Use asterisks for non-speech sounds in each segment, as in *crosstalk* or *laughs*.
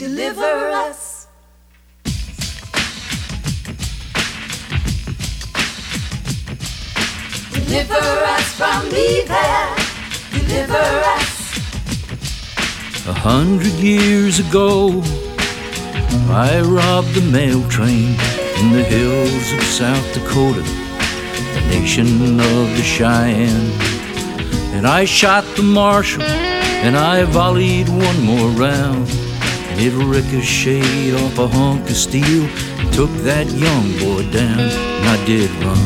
Deliver us. Deliver us from evil. Deliver us. A hundred years ago, I robbed the mail train in the hills of South Dakota, the nation of the Cheyenne. And I shot the marshal, and I volleyed one more round. And it ricocheted off a hunk of steel, took that young boy down. And I did run.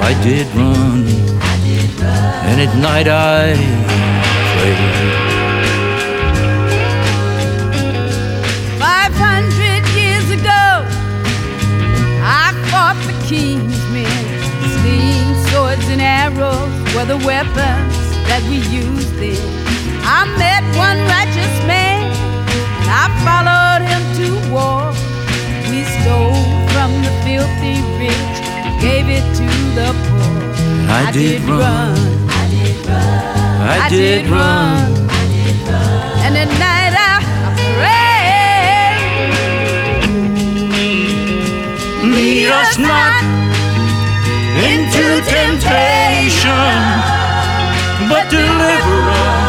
I did run. And at night I prayed. 500 years ago, I fought the king's men. Slings, swords, and arrows were the weapons that we used then. I met one righteous man, I followed him to war. We stole from the filthy rich, gave it to the poor. I did run. I did run. I did run. And at night I pray. Lead us not into temptation, but deliver us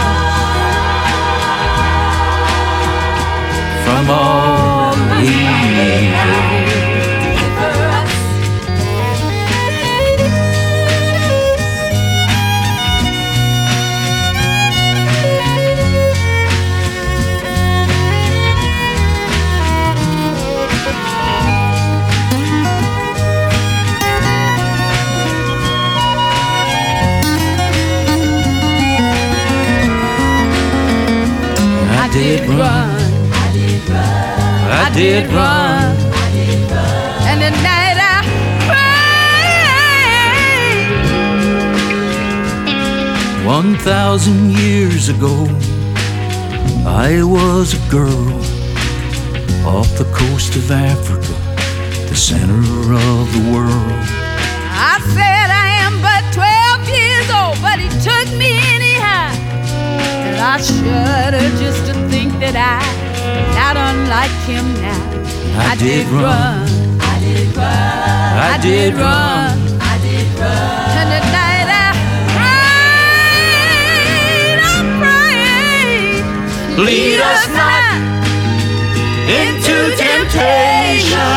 I did run. I did run. And at night I pray. One thousand years ago, I was a girl off the coast of Africa, the center of the world. I said I am but 12 years old, but he took me anyhow. And I shudder just to think that I not unlike him now. I did run. I did run. I did run. I did run. And at night I prayed, I prayed. Lead us not into temptation,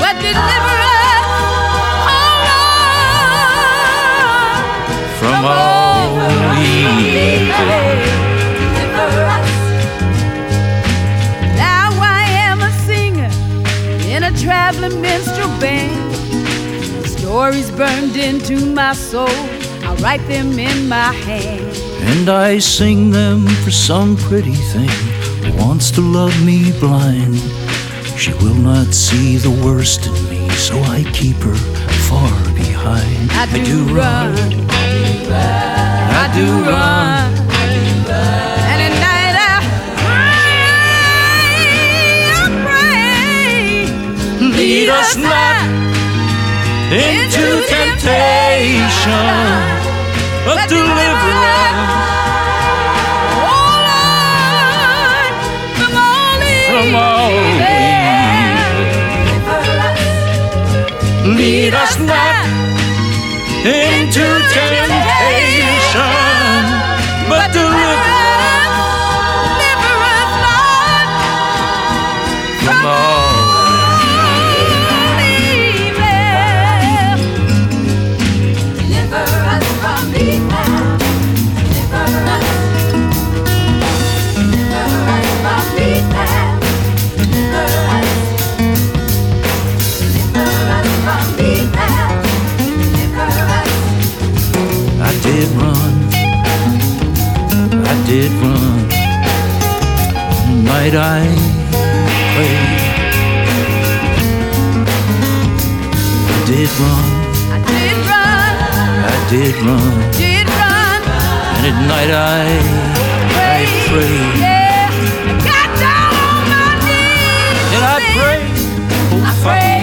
but deliver us, oh Lord, from all Stories burned into my soul. I write them in my hand. And I sing them for some pretty thing who wants to love me blind. She will not see the worst in me, so I keep her far behind. I do run. I do run. And at night I pray, I pray. Lead us not into temptation, but deliver us Oh Lord, from all from all evil. Lead us not into I did run. Night I prayed. I did run. I did run, I did run. did run, And at night I, I prayed. Yeah, I got down on my knees. And I prayed. Oh, I prayed,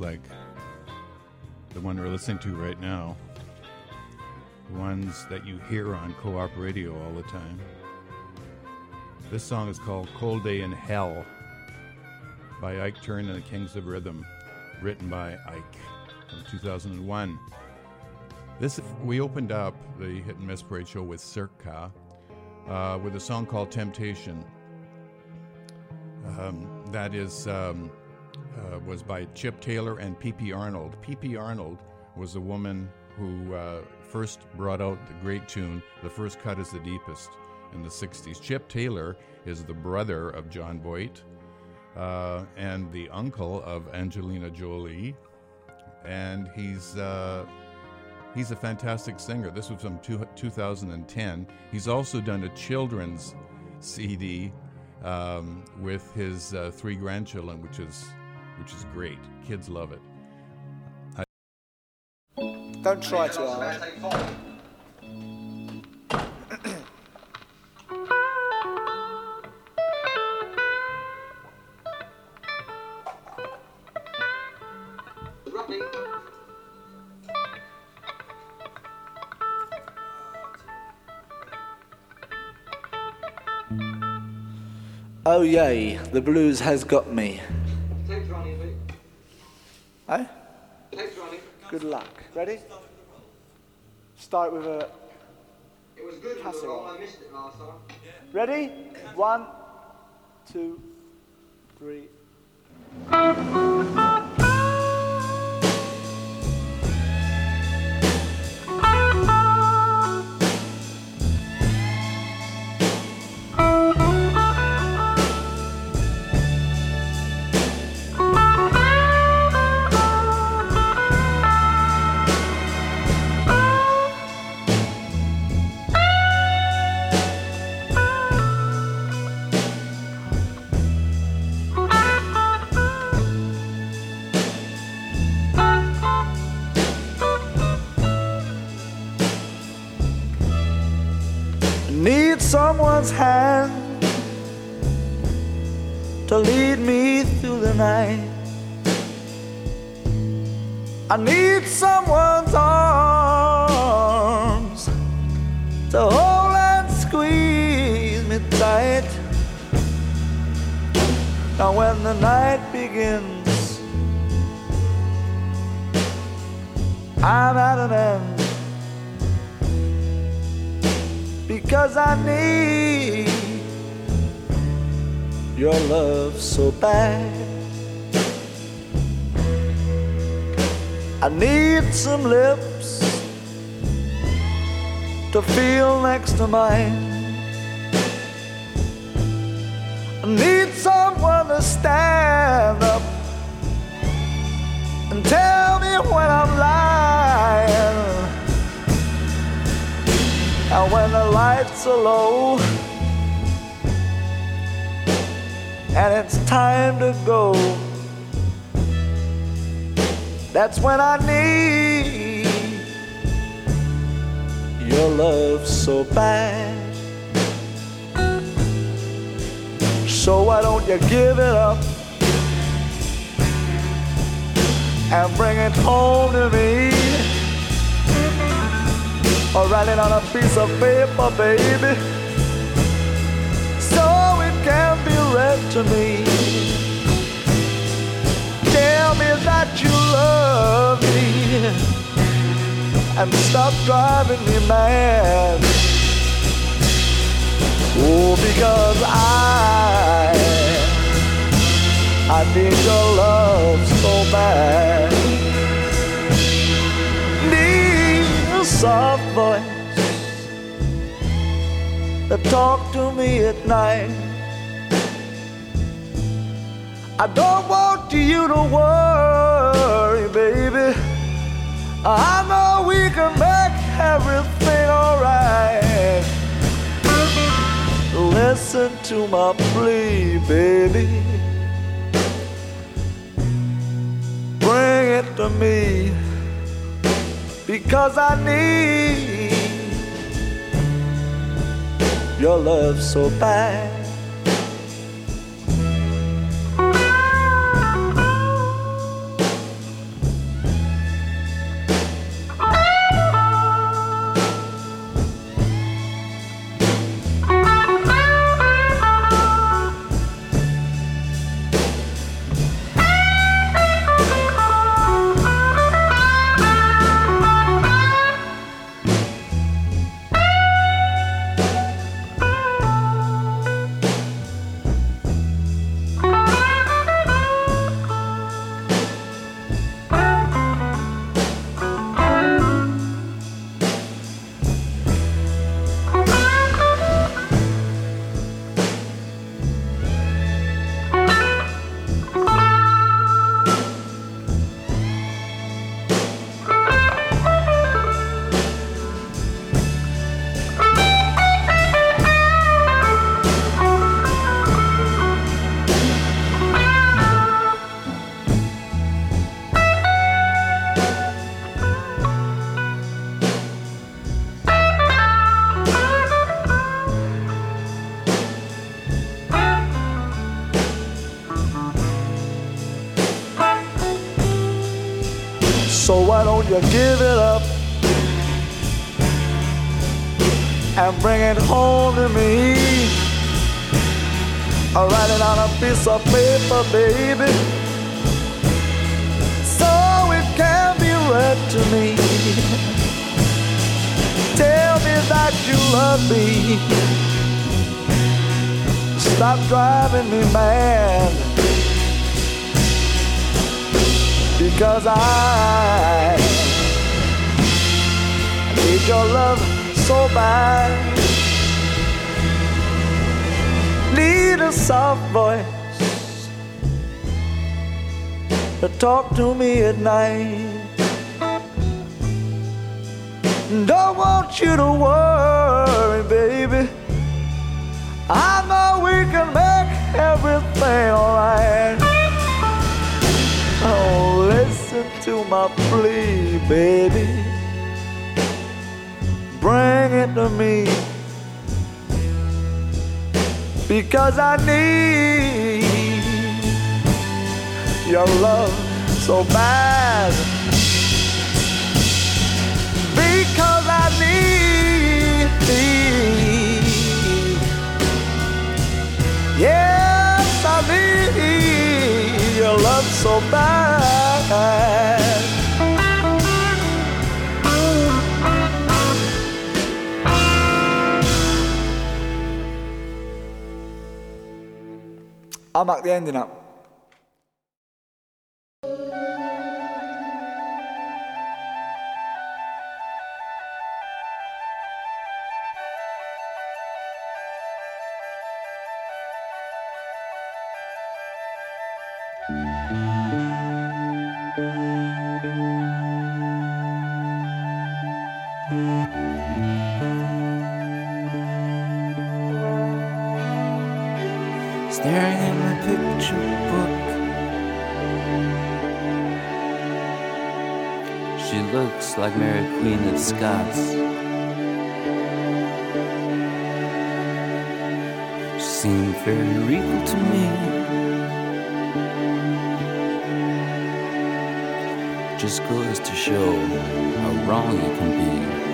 like the one we're listening to right now, the ones that you hear on co op radio all the time. This song is called Cold Day in Hell by Ike Turner and the Kings of Rhythm, written by Ike from 2001. This we opened up the Hit and Miss Parade show with Circa uh, with a song called Temptation. Um, that is um, uh, was by Chip Taylor and P.P. Arnold. P.P. Arnold was the woman who uh, first brought out the great tune "The First Cut Is the Deepest" in the '60s. Chip Taylor is the brother of Jon Voight uh, and the uncle of Angelina Jolie, and he's uh, he's a fantastic singer. This was from two, 2010. He's also done a children's CD um, with his uh, three grandchildren, which is which is great. Kids love it. I- Don't try too hard. Oh yay, the blues has got me. Eh? Good luck. Ready? Start with a It was good, Casserole. I missed it last time. Ready? One, two, three. I need someone's arms to hold and squeeze me tight. Now, when the night begins, I'm at an end because I need your love so bad. I need some lips to feel next to mine. I need someone to stand up and tell me when I'm lying. And when the lights are low and it's time to go, that's when I need your love so bad. So why don't you give it up and bring it home to me? or write it on a piece of paper, baby, so it can be read to me. And stop driving me mad. Oh, because I, I need your love so bad. Need a soft voice that talk to me at night. I don't want you to worry, baby. I know we can make everything alright. Listen to my plea, baby. Bring it to me because I need your love so bad. Home to me. I write it on a piece of paper, baby, so it can be read to me. Tell me that you love me. Stop driving me mad. Because I need your love so bad. Need a soft voice to talk to me at night. Don't want you to worry, baby. I know we can make everything alright. Oh, listen to my plea, baby. Bring it to me. Because I need your love so bad. Because I need, yes, I need your love so bad. At the ending up. Scots. She seemed very regal to me. Just goes to show how wrong it can be.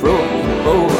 Both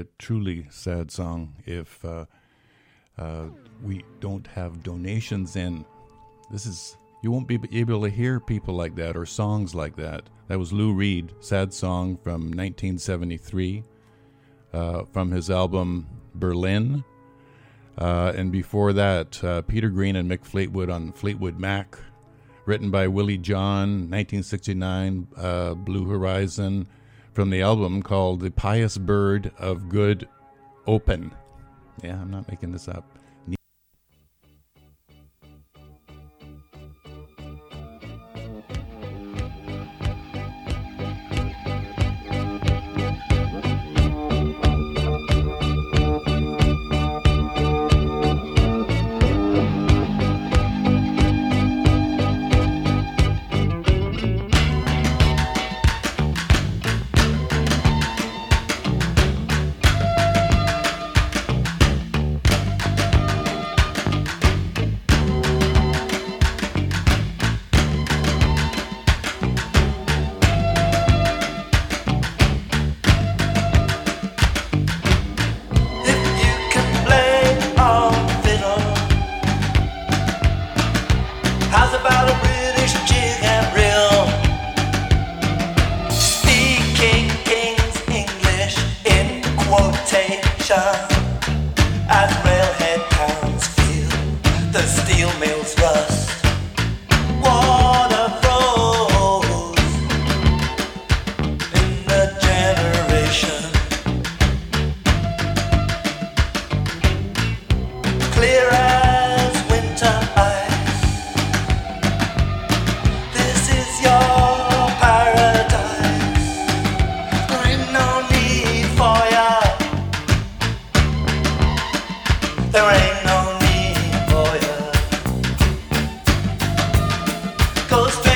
a truly sad song if uh, uh, we don't have donations in. This is you won't be able to hear people like that or songs like that. That was Lou Reed, sad song from 1973, uh, from his album Berlin. Uh, and before that, uh, Peter Green and Mick Fleetwood on Fleetwood Mac, written by Willie John, 1969, uh, Blue Horizon, from the album called The Pious Bird of Good Omen. Yeah, I'm not making this up. goes to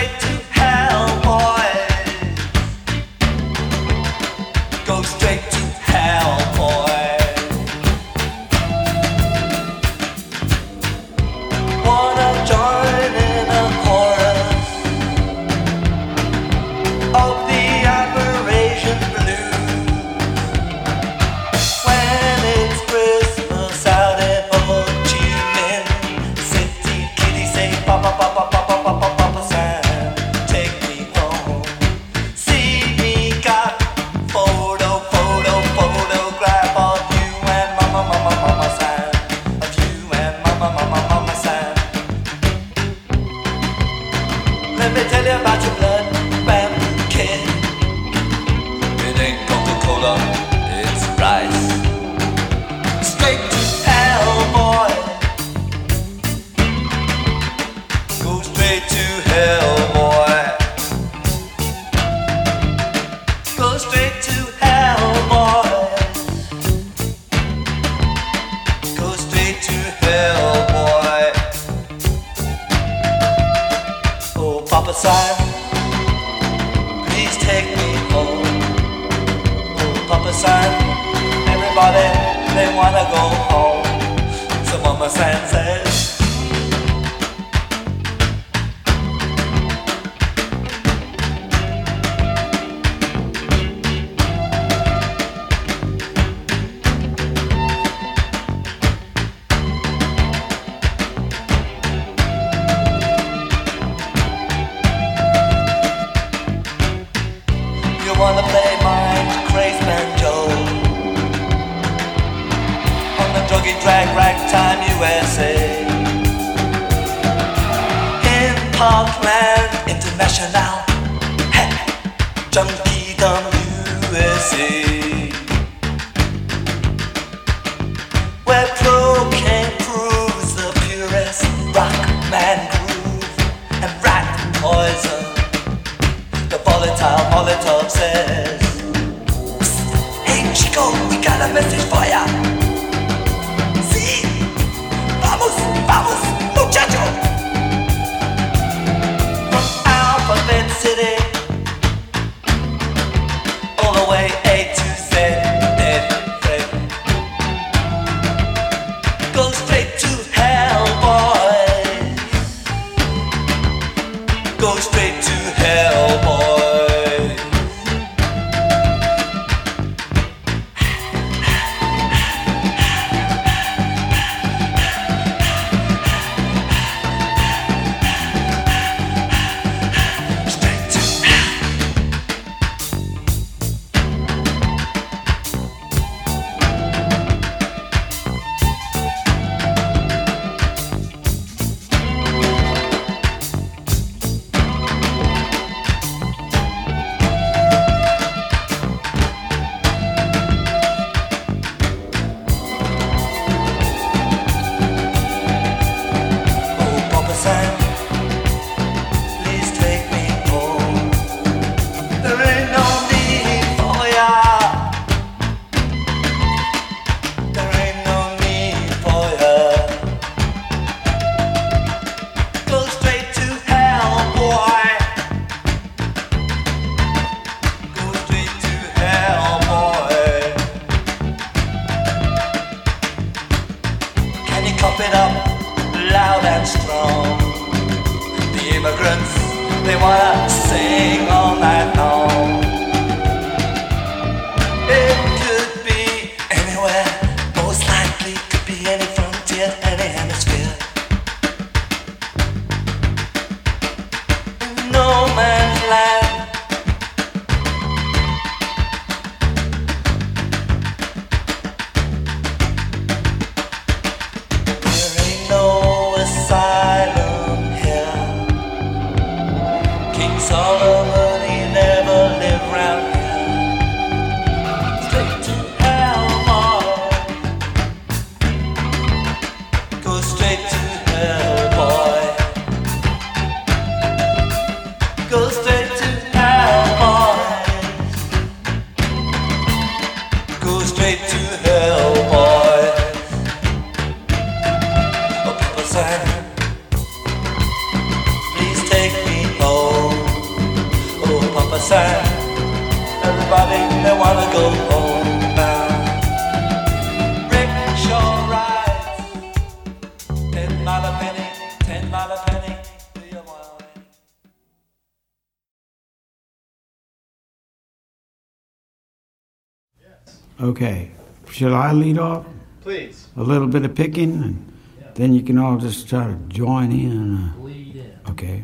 Okay. Shall I lead off? Please. A little bit of picking, and then you can all just try to join in. uh, Okay.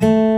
*laughs*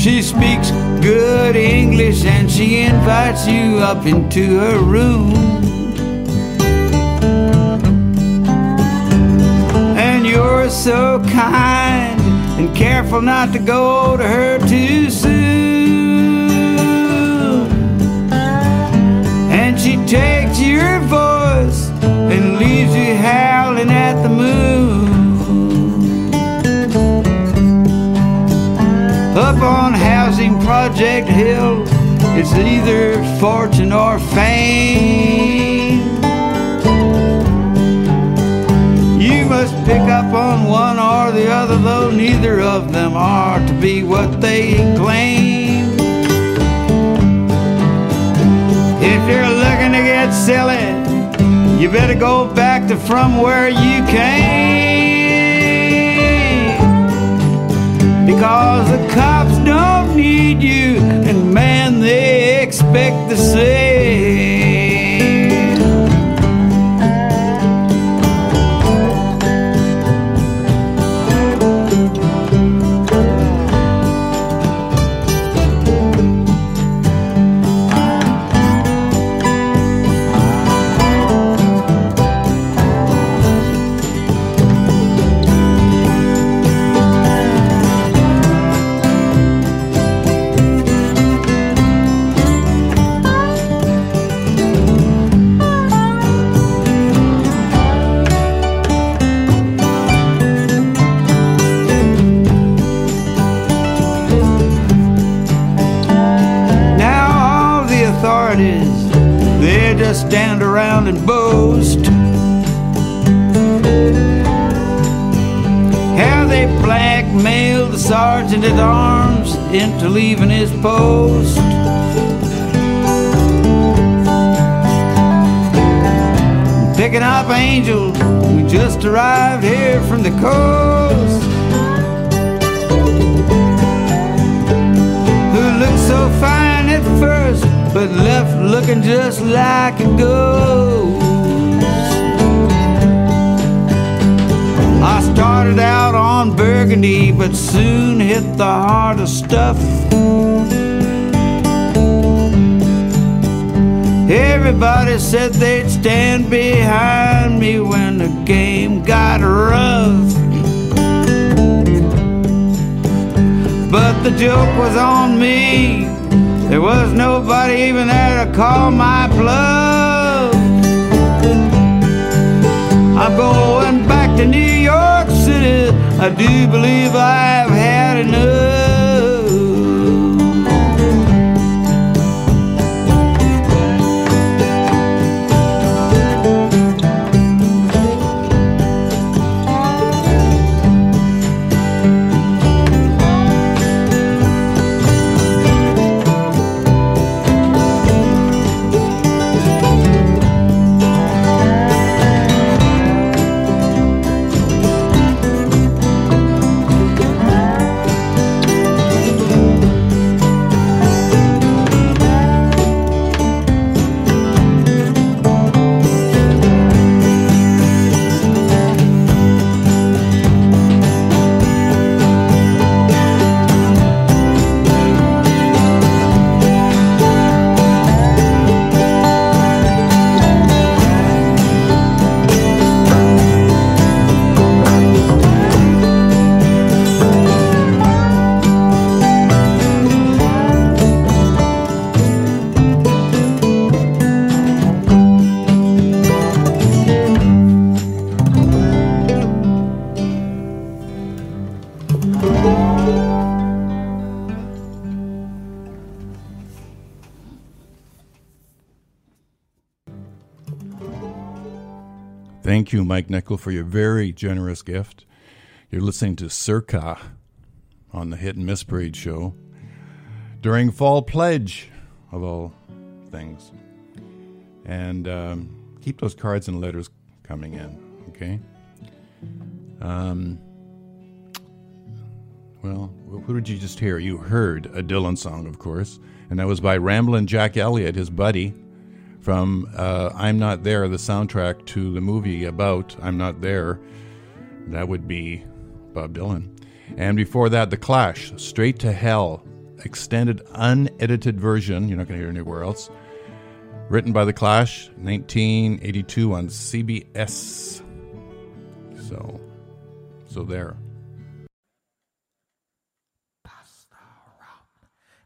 She speaks good English and she invites you up into her room. And you're so kind and careful not to go to her too soon. And she takes your voice and leaves you howling at the moon. Project Hill, it's either fortune or fame. You must pick up on one or the other, though neither of them are to be what they claim. If you're looking to get silly, you better go back to from where you came. Because the cops need you, and man, they expect the same. Blackmailed the sergeant at arms into leaving his post. Picking up angels, we just arrived here from the coast. Who looked so fine at first, but left looking just like a ghost. Started out on burgundy, but soon hit the harder stuff. Everybody said they'd stand behind me when the game got rough. But the joke was on me. There was nobody even there to call my bluff. I'm going back to New. I do believe I've had enough. Mike Nickel, for your very generous gift. You're listening to Circa on the Hit and Miss Parade show during Fall Pledge, of all things. And um, keep those cards and letters coming in, okay? Um, well, who did you just hear? You heard a Dylan song, of course, and that was by Ramblin' Jack Elliott, his buddy, from uh, I'm Not There, the soundtrack to the movie about I'm Not There. That would be Bob Dylan. And before that, The Clash, Straight to Hell, extended unedited version, you're not going to hear anywhere else. Written by The Clash, 1982 on CBS. So, so there.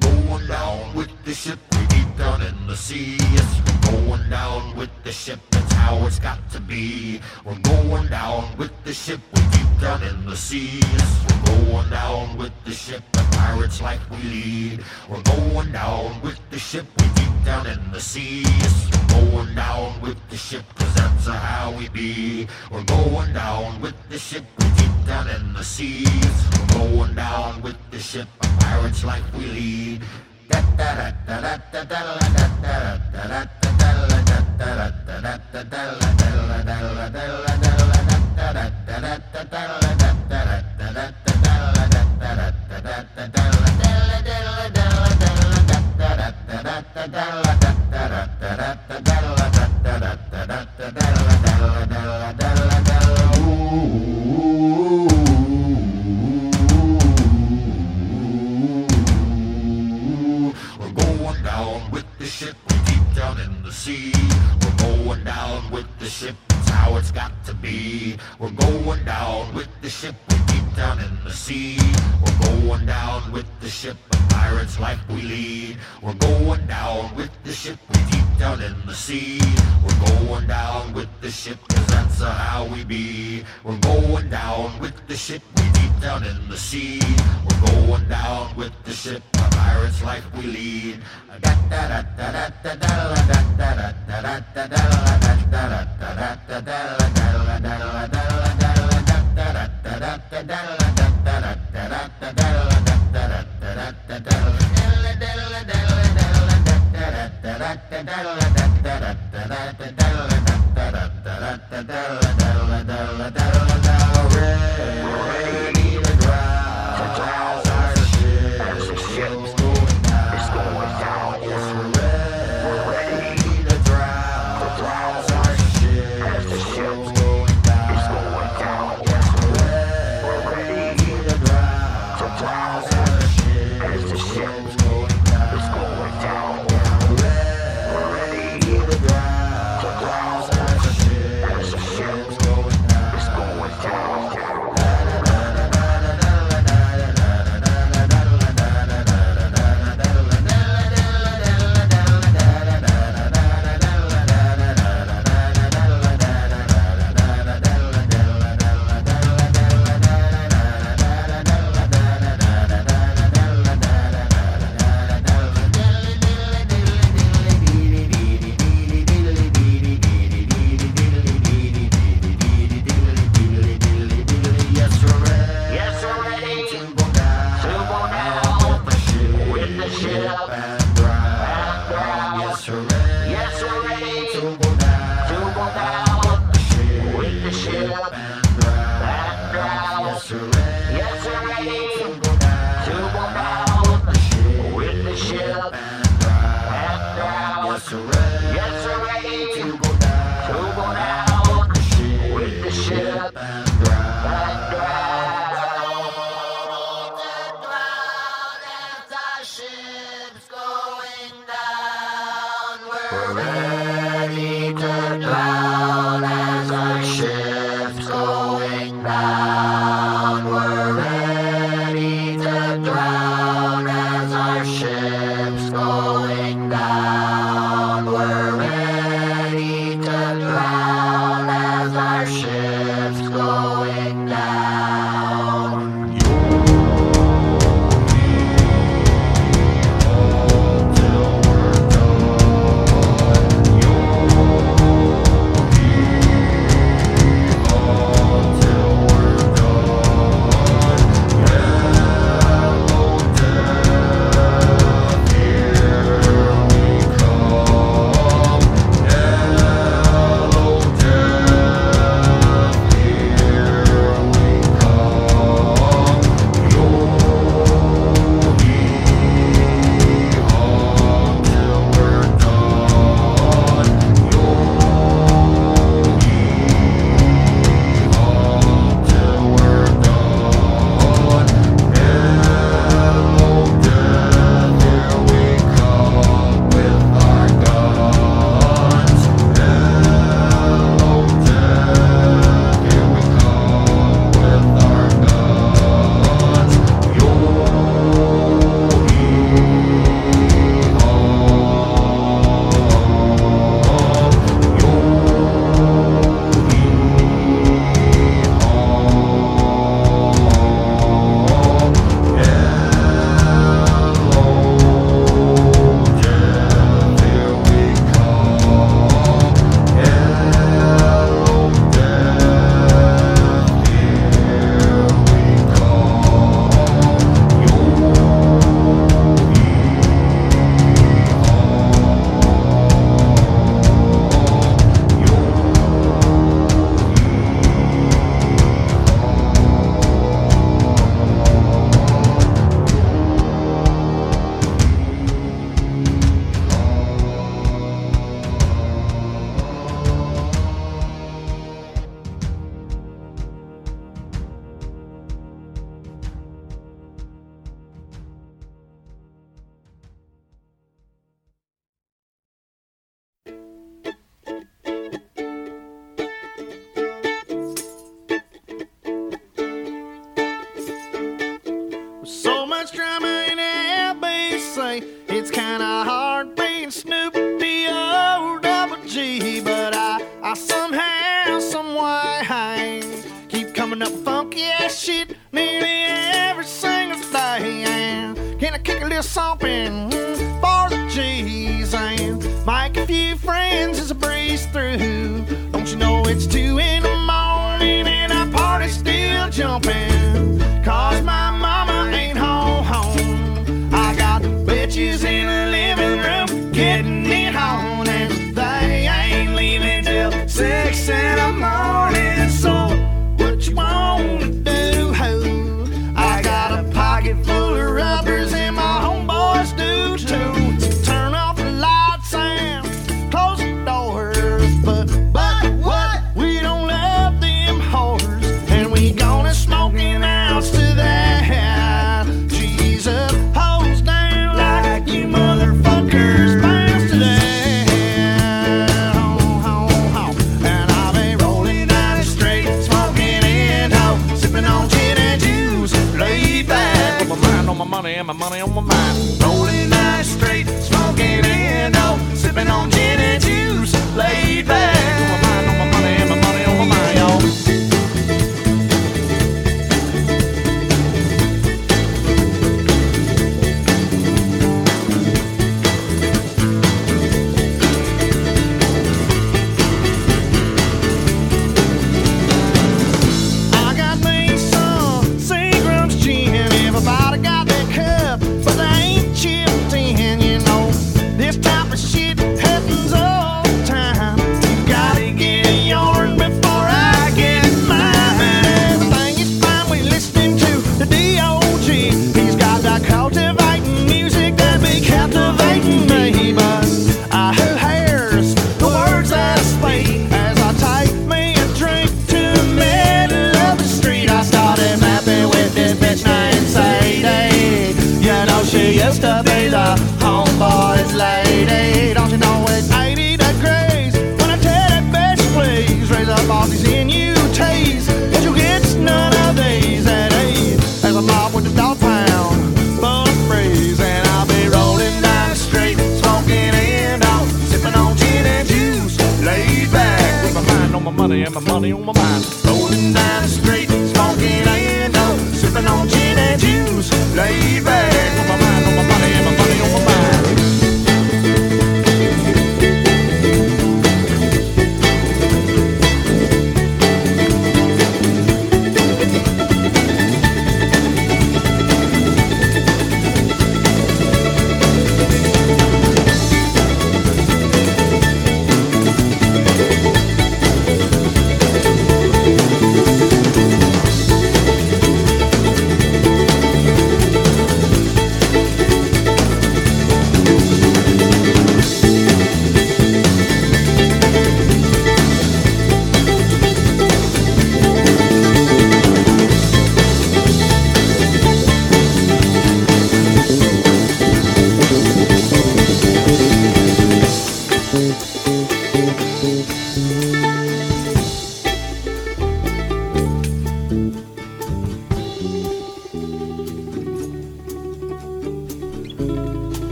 going down with the ship, the sea. Yes, we're going down with the ship, that's how it's got to be. We're going down with the ship, we deep down in the sea. Yes, we're going down with the ship, the pirates like we lead. We're going down with the ship, we deep down in the sea. Yes, we're going down with the ship, cause that's how we be. We're going down with the ship, we deep down in the sea. Yes, we're going down with the ship, the pirates like we lead. Della, della, della, della. down in the sea. We're going down with the ship, It's how it's got to be. We're going down with the ship, down in the sea. We're going down with the ship, a pirate's life we lead. We're going down with the ship, we deep down in the sea. We're going down with the ship, cause that's how we be. We're going down with the ship, we deep down in the sea. We're going down with the ship, a pirate's life we lead. Da da da da da da da Da da da da da da da da da da da da da da da da da da Ready to.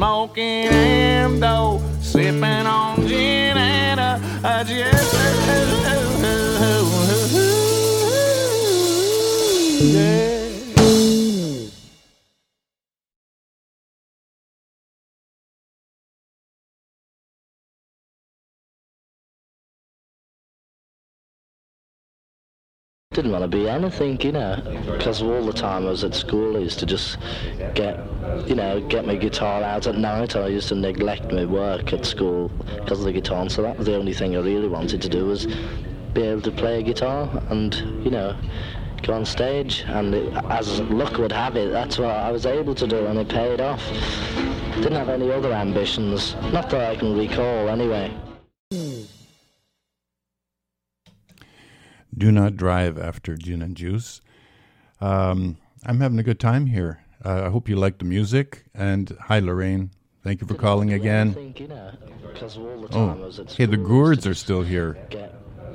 Smoking and indo, sipping on gin and a, a gin. Yeah. Didn't want to be anything, you know, because all the time I was at school, I used to just get, you know, get my guitar out at night. I used to neglect my work at school because of the guitar, so that was the only thing I really wanted to do was be able to play a guitar and, you know, go on stage. And it, as luck would have it, that's what I was able to do, and it paid off. Didn't have any other ambitions, not that I can recall, anyway. Do not drive after gin and juice. Um, I'm having a good time here. Uh, I hope you like the music. And hi, Lorraine. Thank you for calling again. Think, you know, 'cause all the Oh, hey, the Gourds are still here.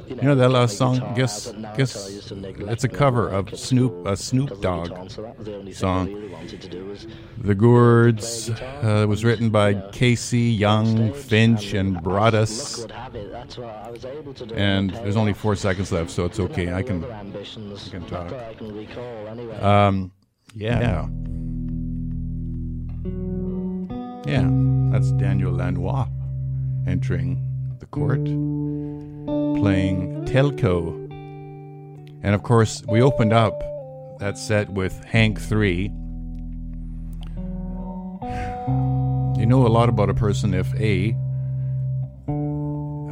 You know that last song? Guess, out at night, guess I used to neglect it's a cover of Snoop, a Snoop because Dogg guitar, so that was the only thing I song. really wanted to do was The Gourds uh, was written by Casey, Young, Finch, and Broadus. luck would have it, that's what I was able to do. And there's only four seconds left, so it's okay. I can. I can talk. that I can recall, anyway. Um, yeah. Yeah, that's Daniel Lanois entering the court, playing Telco. And of course, we opened up that set with Hank 3. You know a lot about a person if A,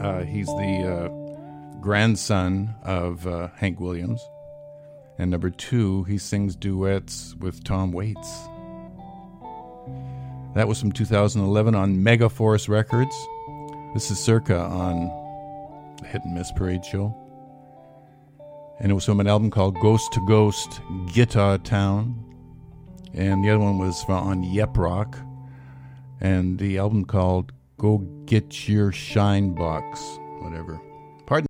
uh, he's the uh, grandson of uh, Hank Williams. And number two, he sings duets with Tom Waits. That was from 2011 on Megaforce Records. This is Circa on Hit and Miss Parade Show. And it was from an album called Ghost to Ghost Gutter Town. And the other one was on Yep Rock. And the album called Go Get Your Shine Box, whatever. Pardon.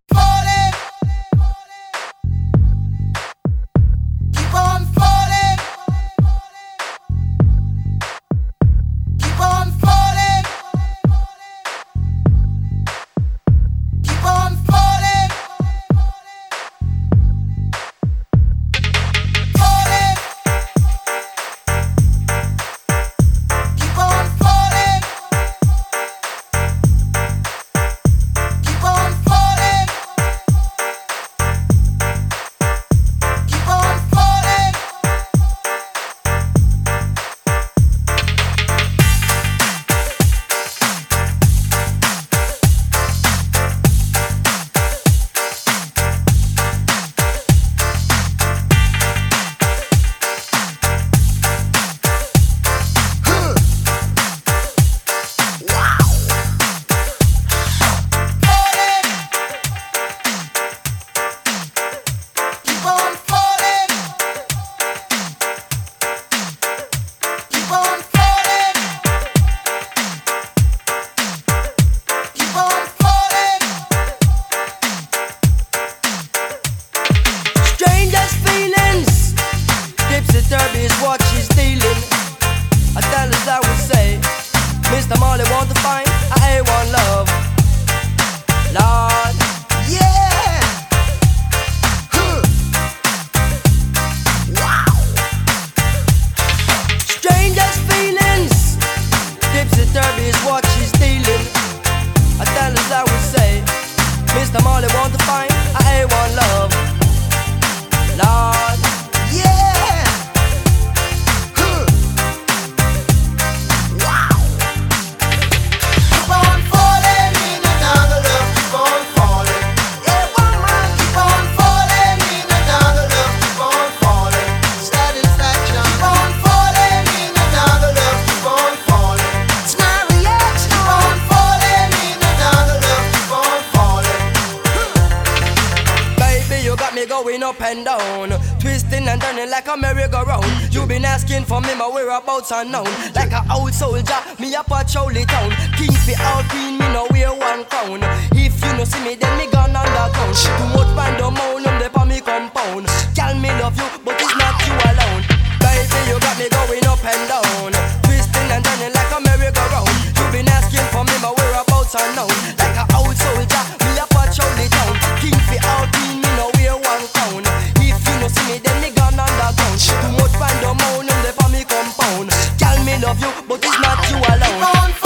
out and down. but it's not you alone.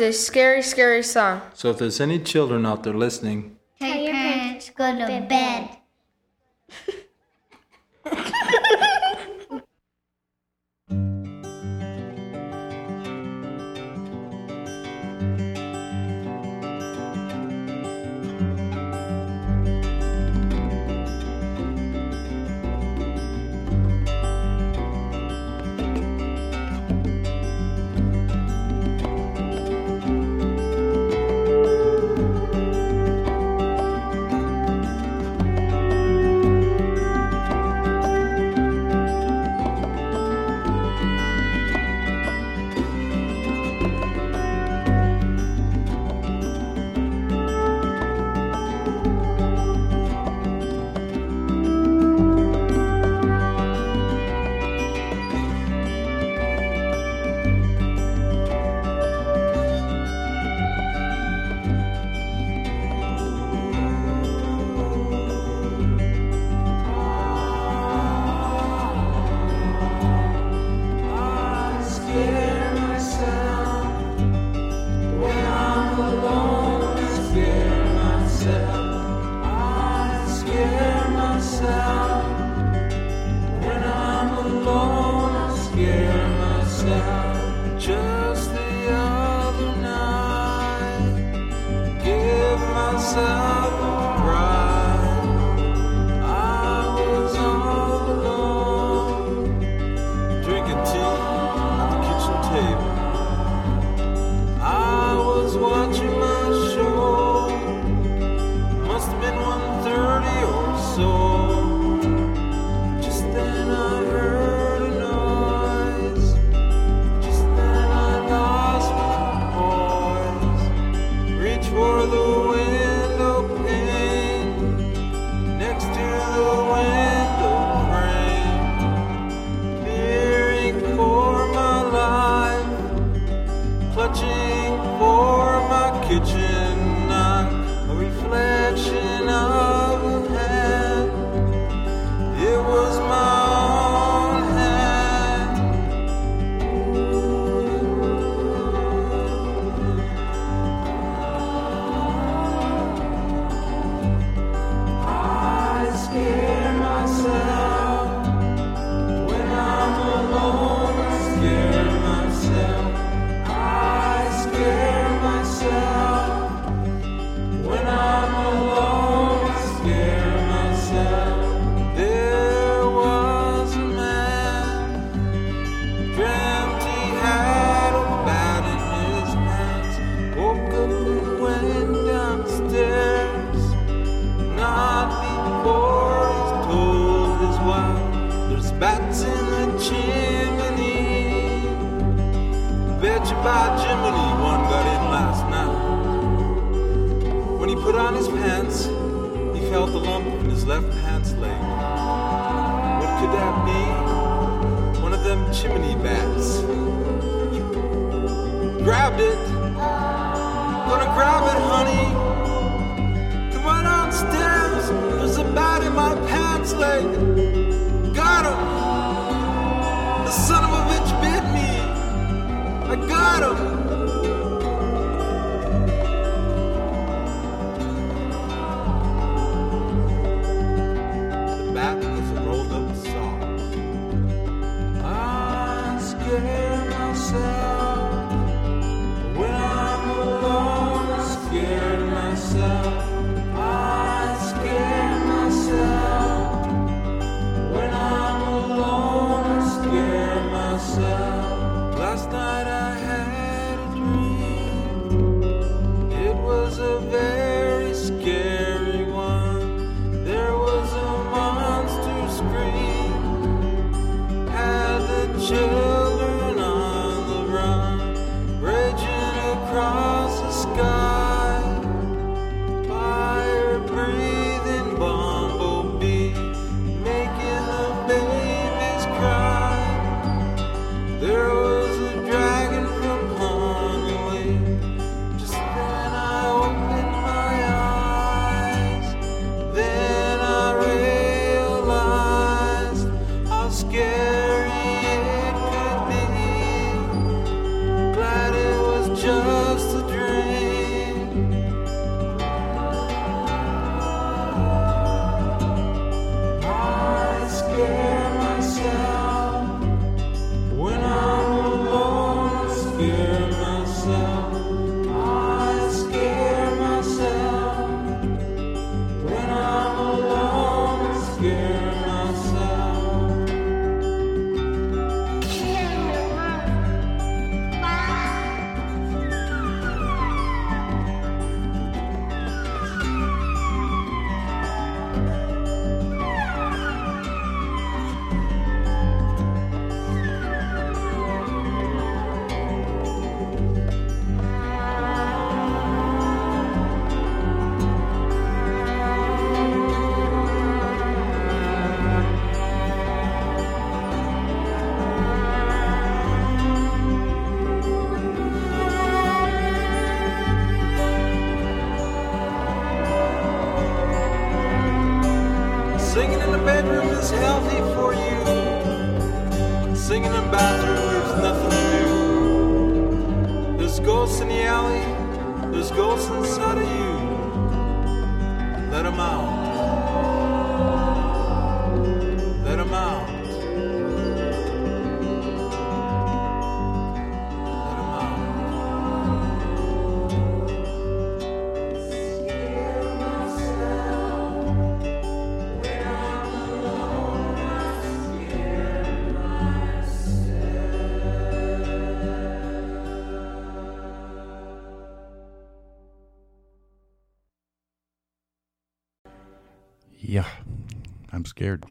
is a scary, scary song. So if there's any children out there listening, scared.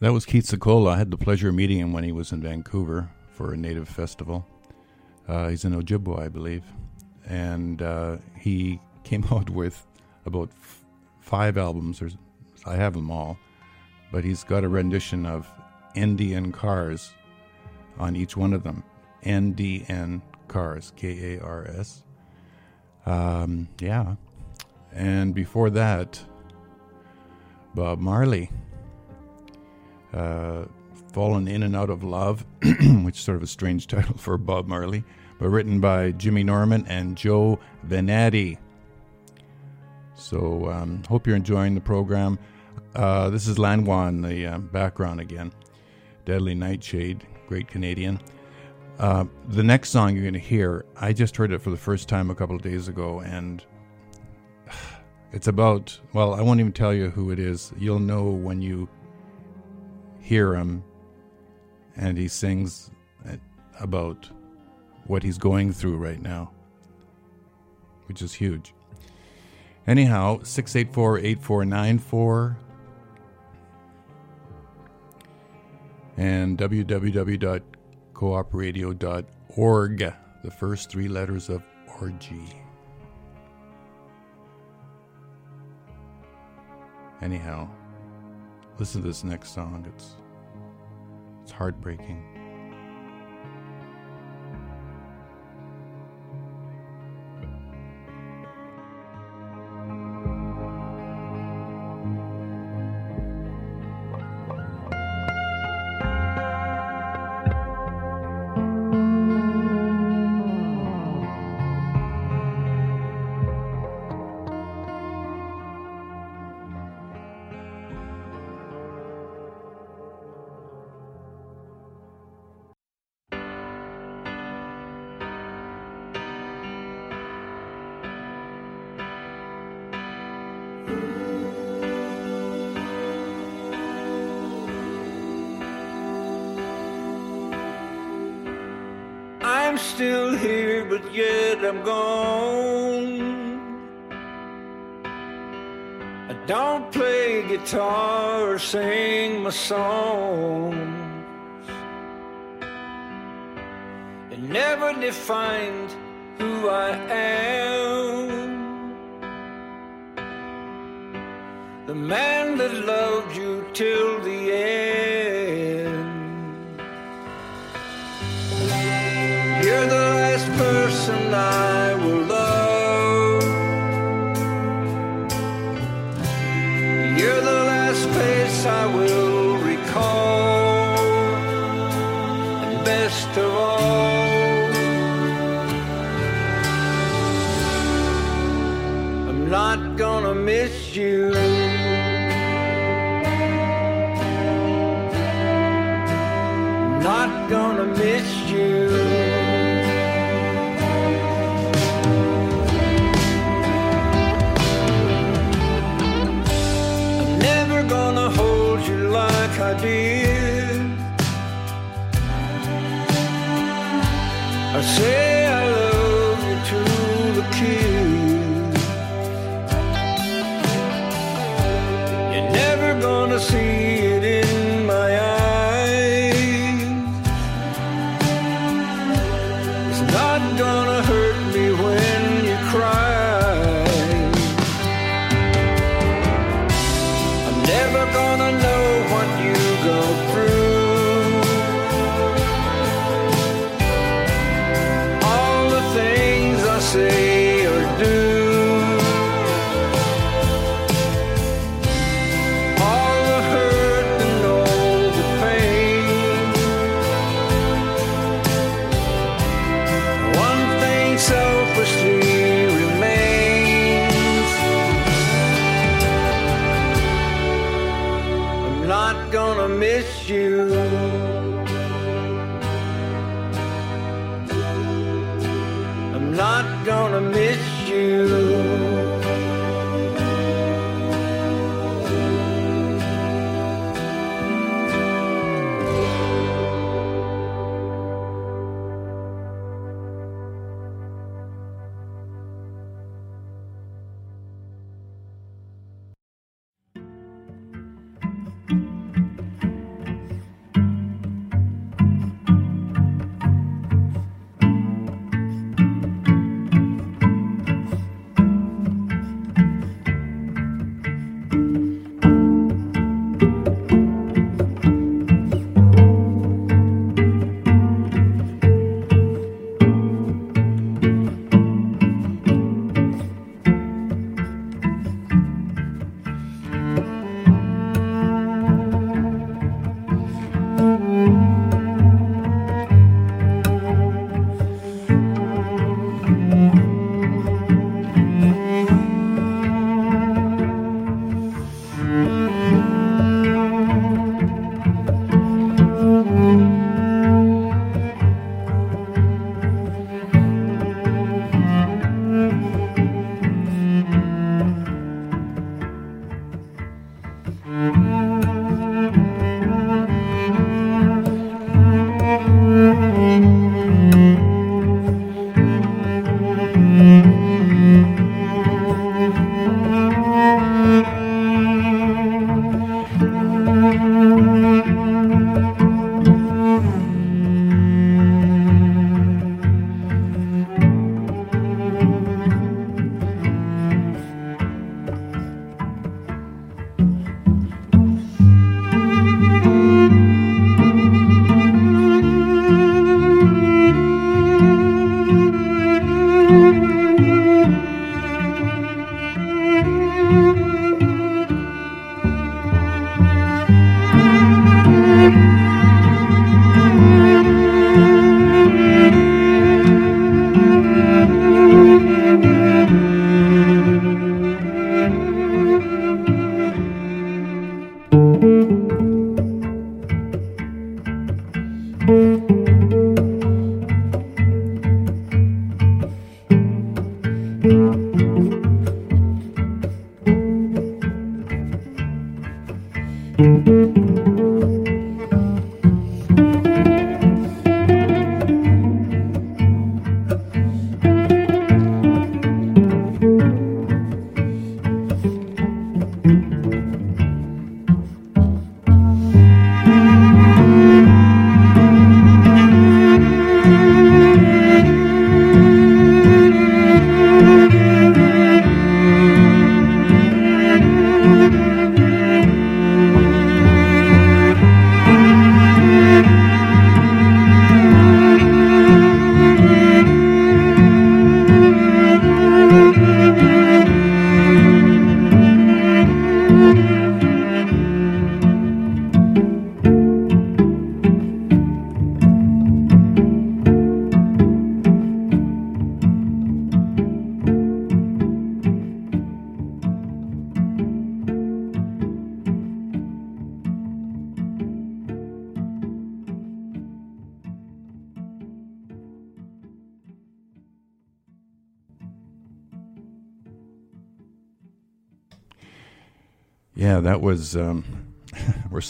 That was Keith Secola. I had the pleasure of meeting him when he was in Vancouver for a Native festival. Uh, he's an Ojibwe, I believe. And uh, he came *laughs* out with about f- five albums, or I have them all, but he's got a rendition of Indian Cars on each one of them. NDN Kars, K A R S. Um, yeah. And before that, Bob Marley. Uh, Fallen in and Out of Love, *clears throat* which is sort of a strange *laughs* title for Bob Marley, but written by Jimmy Norman and Joe Venatti. So, um, hope you're enjoying the program. Uh, this is Lanois in the uh, background again. Deadly Nightshade, great Canadian. Uh, the next song you're going to hear, I just heard it for the first time a couple of days ago, and *sighs* it's about, well, I won't even tell you who it is. You'll know when you hear him, and he sings about what he's going through right now, which is huge. Anyhow, 684 8494 and www.coopradio.org, the first three letters of orgy. Anyhow, listen to this next song. It's it's heartbreaking. Still here, but yet I'm gone. I don't play guitar or sing my songs. It never defined who I am. The man that loved you till the end. Person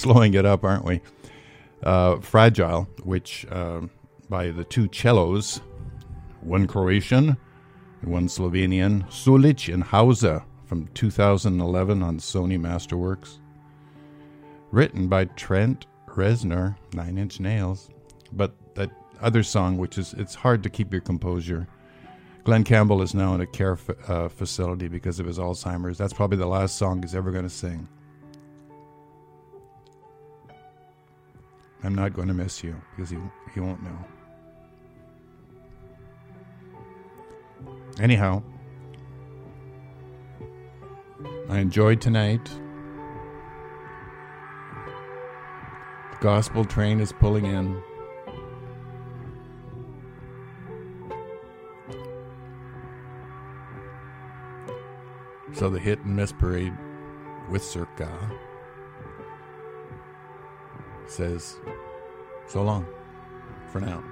slowing it up, aren't we? Uh, Fragile, which um by the two cellos, one Croatian, and one Slovenian, Sulic and Hauser from 2011 on Sony Masterworks. Written by Trent Reznor, Nine Inch Nails. But that other song, which is, it's hard to keep your composure. Glen Campbell is now in a care uh, facility because of his Alzheimer's. That's probably the last song he's ever going to sing. I'm not going to miss you because he, he won't know. Anyhow, I enjoyed tonight. The gospel train is pulling in. So the hit and miss parade with Circa says so long for now.